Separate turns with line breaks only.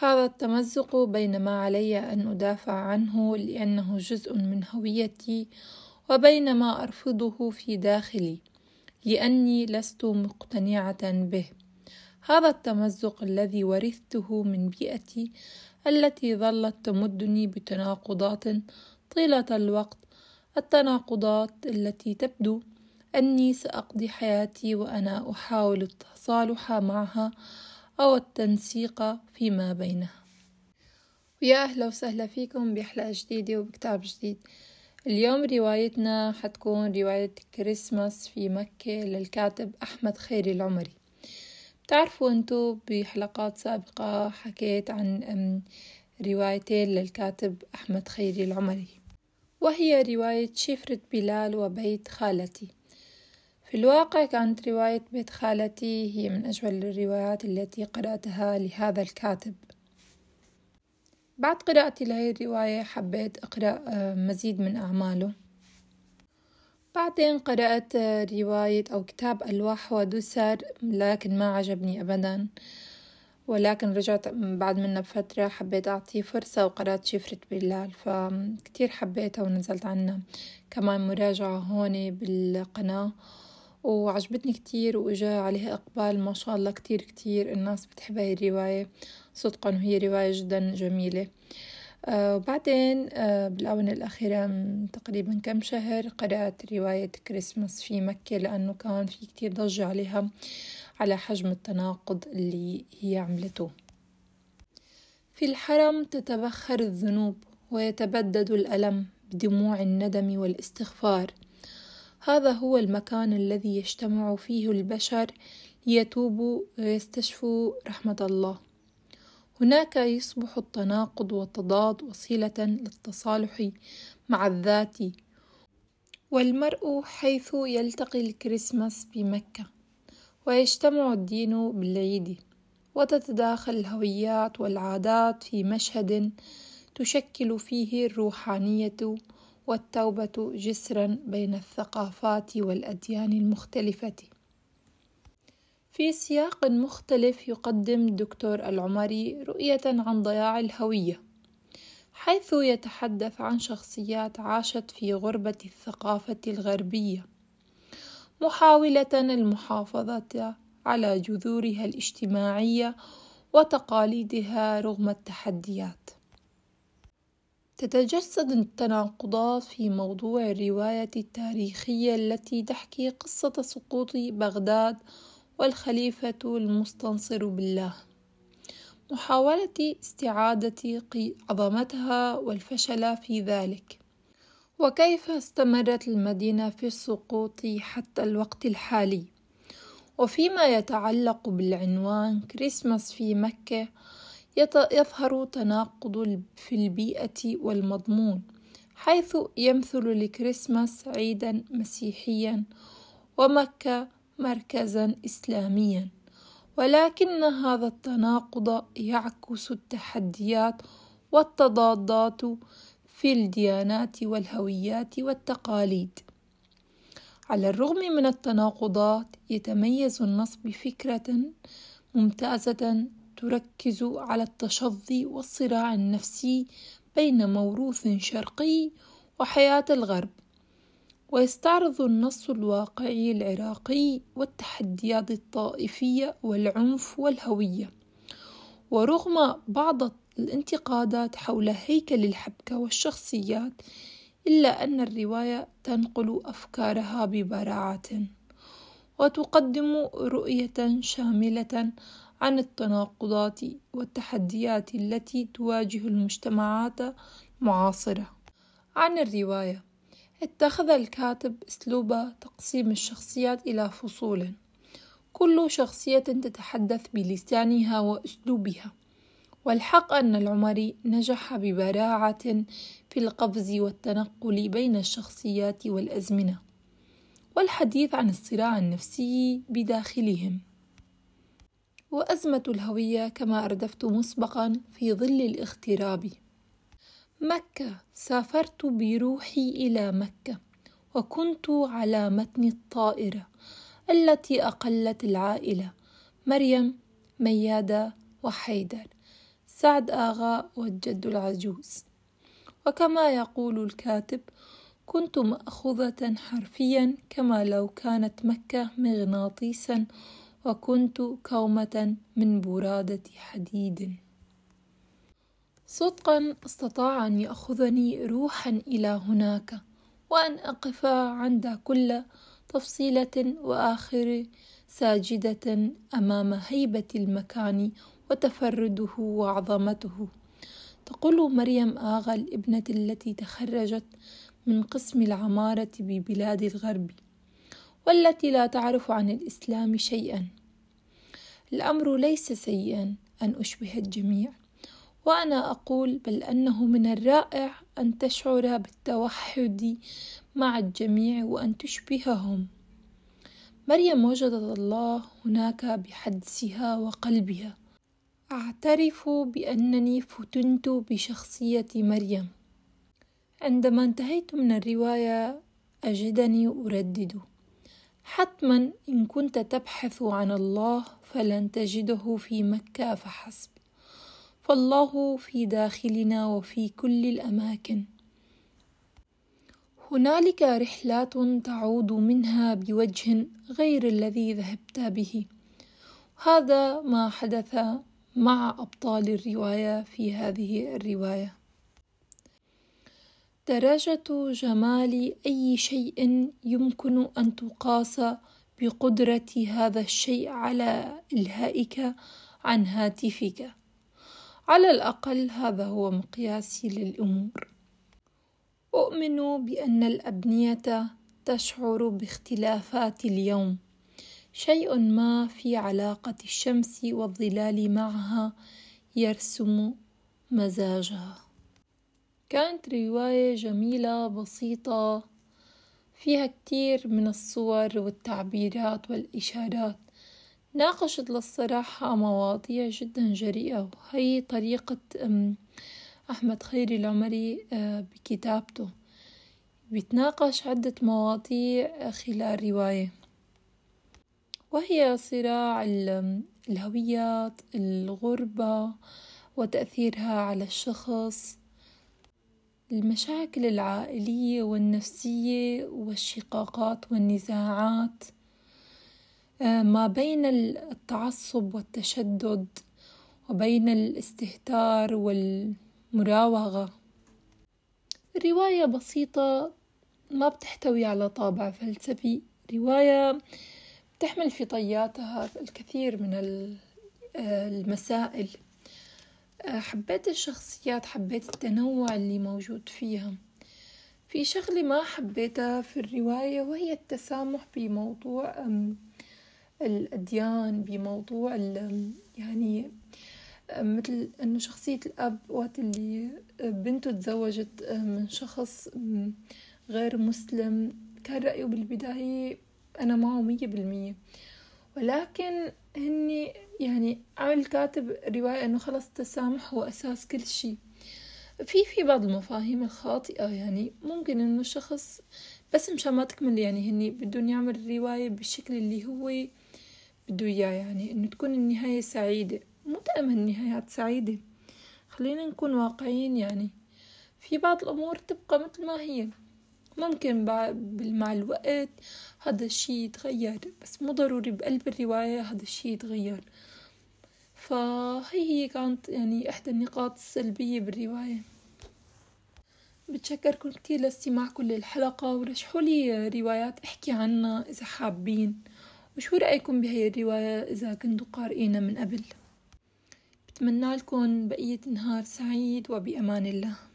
هذا التمزق بين ما علي أن أدافع عنه لأنه جزء من هويتي وبين ما أرفضه في داخلي لأني لست مقتنعة به. هذا التمزق الذي ورثته من بيئتي التي ظلت تمدني بتناقضات طيلة الوقت. التناقضات التي تبدو أني سأقضي حياتي وأنا أحاول التصالح معها أو التنسيق فيما بينها ويا أهلا وسهلا فيكم بحلقة جديدة وبكتاب جديد. اليوم روايتنا حتكون رواية كريسماس في مكة للكاتب أحمد خيري العمري. بتعرفوا أنتو بحلقات سابقة حكيت عن روايتين للكاتب أحمد خيري العمري. وهي رواية شفرة بلال وبيت خالتي. في الواقع كانت رواية بيت خالتي هي من أجمل الروايات التي قرأتها لهذا الكاتب. بعد قراءتي لهي الرواية حبيت أقرأ آه، مزيد من أعماله. بعدين قرأت آه، رواية أو كتاب ألواح ودسر لكن ما عجبني أبدا. ولكن رجعت بعد منه بفترة حبيت أعطيه فرصة وقرأت شفرة بلال فكتير حبيتها ونزلت عنها كمان مراجعة هون بالقناة. وعجبتني كتير وإجا عليها إقبال ما شاء الله كتير كتير الناس بتحب هاي الرواية. صدقا وهي رواية جدا جميلة. آه وبعدين آه بالآونة الأخيرة تقريبا كم شهر قرأت رواية كريسماس في مكة لأنه كان في كتير ضجة عليها على حجم التناقض اللي هي عملته. في الحرم تتبخر الذنوب ويتبدد الألم بدموع الندم والاستغفار. هذا هو المكان الذي يجتمع فيه البشر ليتوبوا ويستشفوا رحمة الله. هناك يصبح التناقض والتضاد وسيلة للتصالح مع الذات والمرء حيث يلتقي الكريسماس بمكة ويجتمع الدين بالعيد. وتتداخل الهويات والعادات في مشهد تشكل فيه الروحانية والتوبة جسرا بين الثقافات والأديان المختلفة. في سياق مختلف يقدم الدكتور العمري رؤية عن ضياع الهوية حيث يتحدث عن شخصيات عاشت في غربة الثقافة الغربية محاولة المحافظة على جذورها الاجتماعية وتقاليدها رغم التحديات. تتجسد التناقضات في موضوع الرواية التاريخية التي تحكي قصة سقوط بغداد والخليفة المستنصر بالله. محاولة استعادة عظمتها والفشل في ذلك. وكيف استمرت المدينة في السقوط حتى الوقت الحالي؟ وفيما يتعلق بالعنوان كريسماس في مكة يظهر تناقض في البيئة والمضمون حيث يمثل الكريسماس عيدا مسيحيا ومكة مركزا إسلاميا. ولكن هذا التناقض يعكس التحديات والتضادات في الديانات والهويات والتقاليد. على الرغم من التناقضات يتميز النص بفكرة ممتازة تركز على التشظي والصراع النفسي بين موروث شرقي وحياة الغرب. ويستعرض النص الواقعي العراقي والتحديات الطائفية والعنف والهوية. ورغم بعض الانتقادات حول هيكل الحبكة والشخصيات إلا أن الرواية تنقل أفكارها ببراعة. وتقدم رؤية شاملة عن التناقضات والتحديات التي تواجه المجتمعات المعاصرة عن الرواية اتخذ الكاتب أسلوب تقسيم الشخصيات إلى فصول. كل شخصية تتحدث بلسانها وأسلوبها. والحق أن العمري نجح ببراعة في القفز والتنقل بين الشخصيات والأزمنة. والحديث عن الصراع النفسي بداخلهم. وأزمة الهوية كما أردفت مسبقا في ظل الاغتراب. مكة. سافرت بروحي إلى مكة وكنت على متن الطائرة التي أقلت العائلة مريم ميادة وحيدر سعد آغا والجد العجوز. وكما يقول الكاتب كنت مأخوذة حرفيا كما لو كانت مكة مغناطيسا وكنت كومة من برادة حديد. صدقا استطاع أن يأخذني روحا إلى هناك وأن أقف عند كل تفصيلة وآخر ساجدة أمام هيبة المكان وتفرده وعظمته. تقول مريم آغا الابنة التي تخرجت من قسم العمارة ببلاد الغرب والتي لا تعرف عن الإسلام شيئا. الأمر ليس سيئا أن أشبه الجميع وأنا أقول بل أنه من الرائع أن تشعر بالتوحد مع الجميع وأن تشبههم. مريم وجدت الله هناك بحدسها وقلبها. أعترف بأنني فتنت بشخصية مريم. عندما انتهيت من الرواية أجدني أردد. حتما إن كنت تبحث عن الله فلن تجده في مكة فحسب. فالله في داخلنا وفي كل الأماكن. هنالك رحلات تعود منها بوجه غير الذي ذهبت به. هذا ما حدث مع أبطال الرواية في هذه الرواية. درجة جمال أي شيء يمكن أن تقاس بقدرة هذا الشيء على إلهائك عن هاتفك. على الأقل هذا هو مقياسي للأمور. أؤمن بأن الأبنية تشعر باختلافات اليوم. شيء ما في علاقة الشمس والظلال معها يرسم مزاجها. كانت رواية جميلة بسيطة فيها كتير من الصور والتعبيرات والإشارات. ناقشت للصراحة مواضيع جدا جريئة وهي طريقة أحمد خيري العمري آه، بكتابته. بيتناقش عدة مواضيع خلال رواية. وهي صراع الهويات الغربة وتأثيرها على الشخص. المشاكل العائلية والنفسية والشقاقات والنزاعات آه، ما بين التعصب والتشدد وبين الاستهتار والمراوغة. رواية بسيطة ما بتحتوي على طابع فلسفي رواية تحمل في طياتها الكثير من آه، المسائل. حبيت الشخصيات حبيت التنوع اللي موجود فيها. في شغلة ما حبيتها في الرواية وهي التسامح بموضوع الأديان بموضوع يعني مثل إنه شخصية الأب وقت اللي بنته تزوجت من شخص غير مسلم كان رأيه بالبداية أنا معه مية بالمية. ولكن هني يعني عمل كاتب رواية إنه خلص التسامح هو أساس كل شي في في بعض المفاهيم الخاطئة يعني ممكن إنه شخص بس مشان ما تكمل يعني هني بدهم يعمل الرواية بالشكل اللي هو بده إياه يعني إنه تكون النهاية سعيدة. مو دائما النهايات سعيدة. خلينا نكون واقعيين يعني. في بعض الأمور تبقى مثل ما هي. ممكن مع الوقت هذا الشي يتغير بس مو ضروري بقلب الرواية هذا الشي يتغير. فهي هي كانت يعني إحدى النقاط السلبية بالرواية. بتشكركم كتير لاستماعكم للحلقة ورشحوا لي روايات أحكي عنها إذا حابين. وشو رأيكم بهي الرواية إذا كنتوا قارئينها من قبل؟ بتمنى لكم بقية نهار سعيد وبأمان الله.